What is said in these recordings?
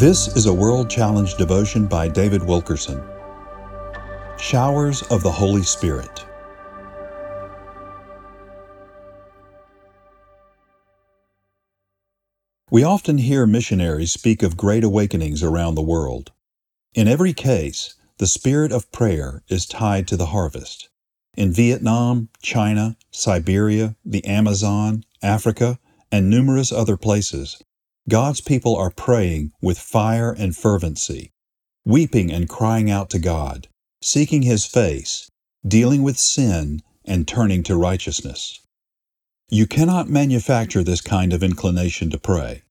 This is a World Challenge devotion by David Wilkerson. Showers of the Holy Spirit. We often hear missionaries speak of great awakenings around the world. In every case, the spirit of prayer is tied to the harvest. In Vietnam, China, Siberia, the Amazon, Africa, and numerous other places, God's people are praying with fire and fervency, weeping and crying out to God, seeking His face, dealing with sin, and turning to righteousness. You cannot manufacture this kind of inclination to pray.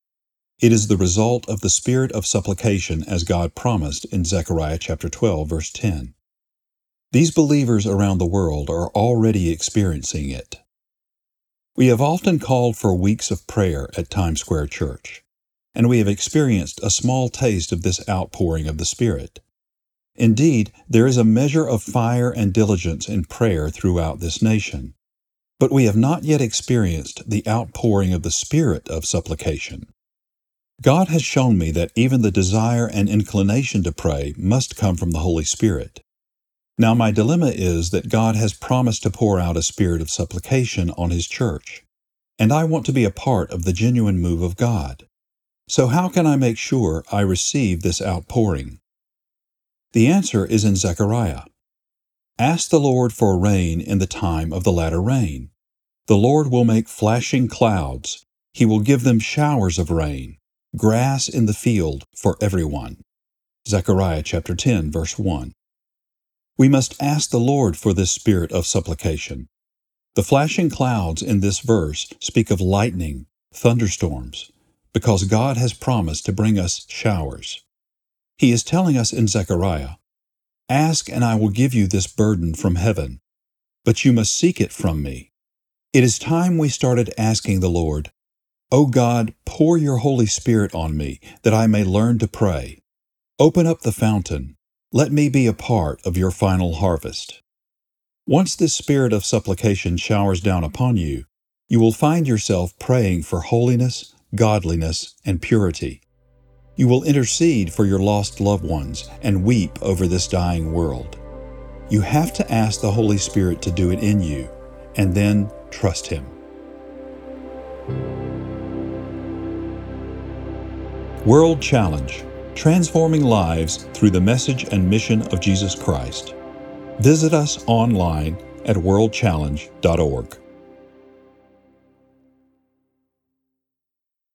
It is the result of the spirit of supplication as God promised in Zechariah chapter 12 verse 10. These believers around the world are already experiencing it. We have often called for weeks of prayer at Times Square Church and we have experienced a small taste of this outpouring of the Spirit. Indeed, there is a measure of fire and diligence in prayer throughout this nation, but we have not yet experienced the outpouring of the Spirit of supplication. God has shown me that even the desire and inclination to pray must come from the Holy Spirit. Now, my dilemma is that God has promised to pour out a spirit of supplication on His church, and I want to be a part of the genuine move of God. So, how can I make sure I receive this outpouring? The answer is in Zechariah. Ask the Lord for rain in the time of the latter rain. The Lord will make flashing clouds. He will give them showers of rain, grass in the field for everyone. Zechariah chapter 10 verse 1. We must ask the Lord for this spirit of supplication. The flashing clouds in this verse speak of lightning, thunderstorms, because God has promised to bring us showers. He is telling us in Zechariah, Ask and I will give you this burden from heaven, but you must seek it from me. It is time we started asking the Lord, O God, pour your Holy Spirit on me that I may learn to pray. Open up the fountain. Let me be a part of your final harvest. Once this spirit of supplication showers down upon you, you will find yourself praying for holiness, godliness, and purity. You will intercede for your lost loved ones and weep over this dying world. You have to ask the Holy Spirit to do it in you, and then trust Him. World Challenge Transforming Lives Through the Message and Mission of Jesus Christ. Visit us online at worldchallenge.org.